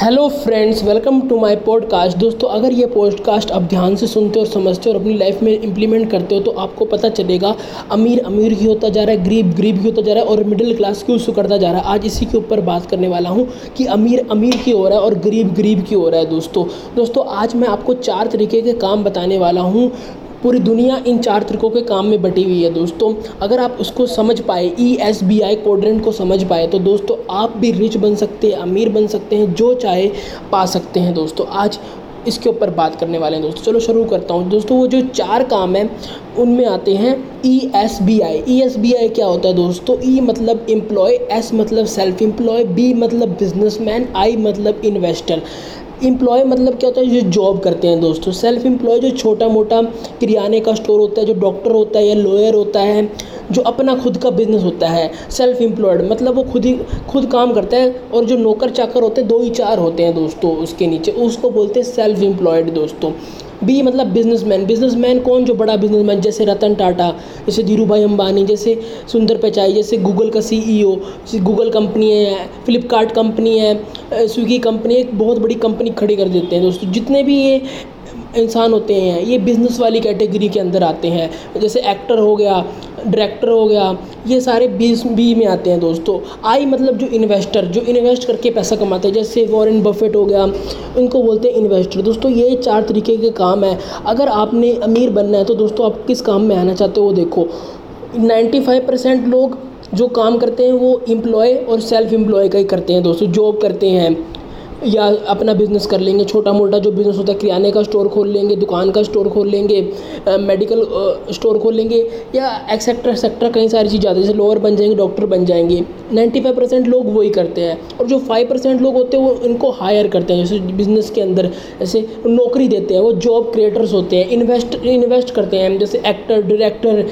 Hello friends, welcome to my podcast. दोस्तों, अगर ये पॉडकास्ट आप ध्यान से सुनते और समझते हो और अपनी लाइफ में इम्प्लीमेंट करते हो तो आपको पता चलेगा, अमीर अमीर ही होता जा रहा है, गरीब गरीब ही होता जा रहा है और मिडिल क्लास क्यों करता जा रहा है? आज इसी के ऊपर बात करने वाला हूँ कि अमीर अमीर की हो रहा है और गरीब गरीब की हो रहा है, दोस्तों। दोस्तों, आज मैं आपको चार तरीके के काम बताने वाला हूँ। पूरी दुनिया इन चार तरीकों के काम में बटी हुई है दोस्तों। अगर आप उसको समझ पाए ई एस बी आई कोड्रेंट को समझ पाए तो दोस्तों आप भी रिच बन सकते हैं, अमीर बन सकते हैं, जो चाहे पा सकते हैं दोस्तों। आज इसके ऊपर बात करने वाले हैं दोस्तों। चलो शुरू करता हूँ। दोस्तों, वो जो चार काम हैं, उनमें आते हैं E S B I E S B I क्या होता है दोस्तों? ई e मतलब एम्प्लॉय एस मतलब सेल्फ एम्प्लॉय बी मतलब बिजनेसमैन आई मतलब इन्वेस्टर एम्प्लॉय मतलब क्या होता है, जो जॉब करते हैं दोस्तों। सेल्फ एम्प्लॉय जो छोटा मोटा किराने का स्टोर होता है, जो डॉक्टर होता है या लॉयर होता है, जो अपना खुद का बिज़नेस होता है सेल्फ एम्प्लॉयड मतलब वो खुद ही, खुद काम करता है और जो नौकर चाकर होते हैं, दो ही चार होते हैं दोस्तों उसके नीचे। उसको बोलते हैं सेल्फ एम्प्लॉयड दोस्तों। बी मतलब बिजनेसमैन बिजनेसमैन कौन? जो बड़ा बिजनेसमैन जैसे रतन टाटा, जैसे धीरू भाई अंबानी, जैसे सुंदर पिचाई, जैसे गूगल का सीईओ जैसे गूगल कंपनी है फ्लिपकार्ट कंपनी है स्विगी कंपनी एक बहुत बड़ी कंपनी खड़ी कर देते हैं दोस्तों। जितने भी ये इंसान होते हैं, ये बिज़नेस वाली कैटेगरी के अंदर आते हैं। जैसे एक्टर हो गया डायरेक्टर हो गया, ये सारे बीस बी में आते हैं दोस्तों। आई मतलब जो इन्वेस्टर जो इन्वेस्ट करके पैसा कमाते हैं। जैसे वॉरेन बफेट हो गया इनको बोलते हैं इन्वेस्टर दोस्तों, ये चार तरीके के काम है। अगर आपने अमीर बनना है तो दोस्तों आप किस काम में आना चाहते हो वो देखो। नाइन्टी फाइव परसेंट लोग जो काम करते हैं वो इम्प्लॉय और सेल्फ एम्प्लॉय का ही करते हैं दोस्तों जॉब करते हैं। या अपना बिज़नेस कर लेंगे, छोटा मोटा जो बिज़नेस होता है, किराने का स्टोर खोल लेंगे, दुकान का स्टोर खोल लेंगे मेडिकल स्टोर खोल लेंगे, या एक्सेट्रा एक्सेट्रा कई सारी चीज़ आती है। जैसे लोअर बन जाएँगे डॉक्टर बन जाएँगे। नाइन्टी फाइव परसेंट लोग वही करते हैं। और जो फाइव परसेंट लोग होते हैं, वो इनको हायर करते हैं। जैसे बिज़नेस के अंदर, जैसे नौकरी देते हैं, वो जॉब क्रिएटर्स होते हैं। इन्वेस्ट इन्वेस्ट करते हैं। जैसे एक्टर डायरेक्टर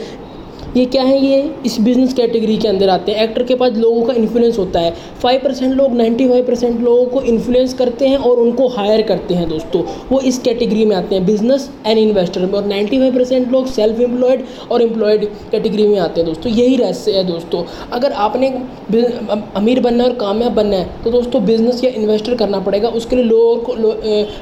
ये क्या है ये इस बिज़नेस कैटेगरी के अंदर आते हैं। एक्टर के पास लोगों का इन्फ्लुएंस होता है। फाइव परसेंट लोग नाइन्टी फाइव परसेंट लोगों को इन्फ्लुएंस करते हैं और उनको हायर करते हैं दोस्तों। वो इस कैटेगरी में आते हैं बिज़नेस एंड इन्वेस्टर में। और नाइन्टी फाइव परसेंट लोग सेल्फ एम्प्लॉयड और एम्प्लॉयड कैटेगरी में आते हैं दोस्तों। यही रहस्य है दोस्तों। अगर आपने अमीर बनना है और कामयाब बनना है तो दोस्तों बिज़नेस या इन्वेस्टर करना पड़ेगा। उसके लिए लोगों को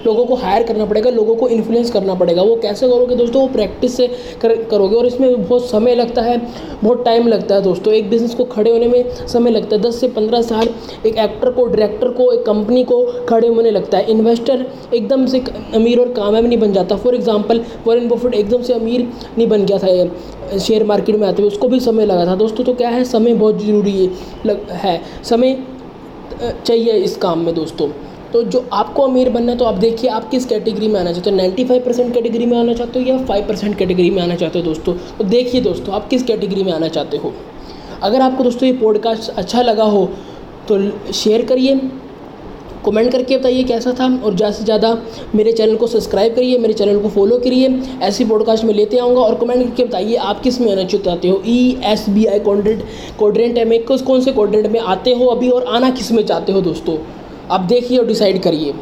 लोगों को हायर करना पड़ेगा लोगों को इन्फ्लुएंस करना पड़ेगा। वो कैसे करोगे दोस्तों? वो प्रैक्टिस से कर, करोगे। और इसमें बहुत समय लगता लगता है, बहुत टाइम लगता है दोस्तों। एक बिज़नेस को खड़े होने में समय लगता है। दस से पंद्रह साल एक एक्टर को डायरेक्टर को, एक कंपनी को खड़े होने लगता है। इन्वेस्टर एकदम से अमीर और कामयाब नहीं बन जाता। फॉर एग्ज़ाम्पल वॉरेन बफेट एकदम से अमीर नहीं बन गया था शेयर मार्केट में आते हुए। उसको भी समय लगा था। दोस्तों तो क्या है? समय बहुत ज़रूरी है। समय चाहिए इस काम में दोस्तों। तो जो आपको अमीर बनना है तो आप देखिए आप किस कैटेगरी में आना चाहते हो। नाइन्टी फाइव परसेंट कैटेगरी में आना चाहते हो या फाइव परसेंट कैटेगरी में आना चाहते हो दोस्तों? तो देखिए दोस्तों, आप किस कैटेगरी में आना चाहते हो। अगर आपको दोस्तों ये पॉडकास्ट अच्छा लगा हो तो शेयर करिए कमेंट करके बताइए कैसा था, और ज़्यादा से ज़्यादा मेरे चैनल को सब्सक्राइब करिए, मेरे चैनल को फॉलो करिए, ऐसी पॉडकास्ट में लेते आऊँगा, और कमेंट करके बताइए आप किसमें आना चाहते हो। ई एस बी आई कॉन्डेंट कोड्रेंट है में कौन से कोड्रेंट में आते हो अभी, और आना किसमें चाहते हो दोस्तों? आप देखिए और डिसाइड करिए।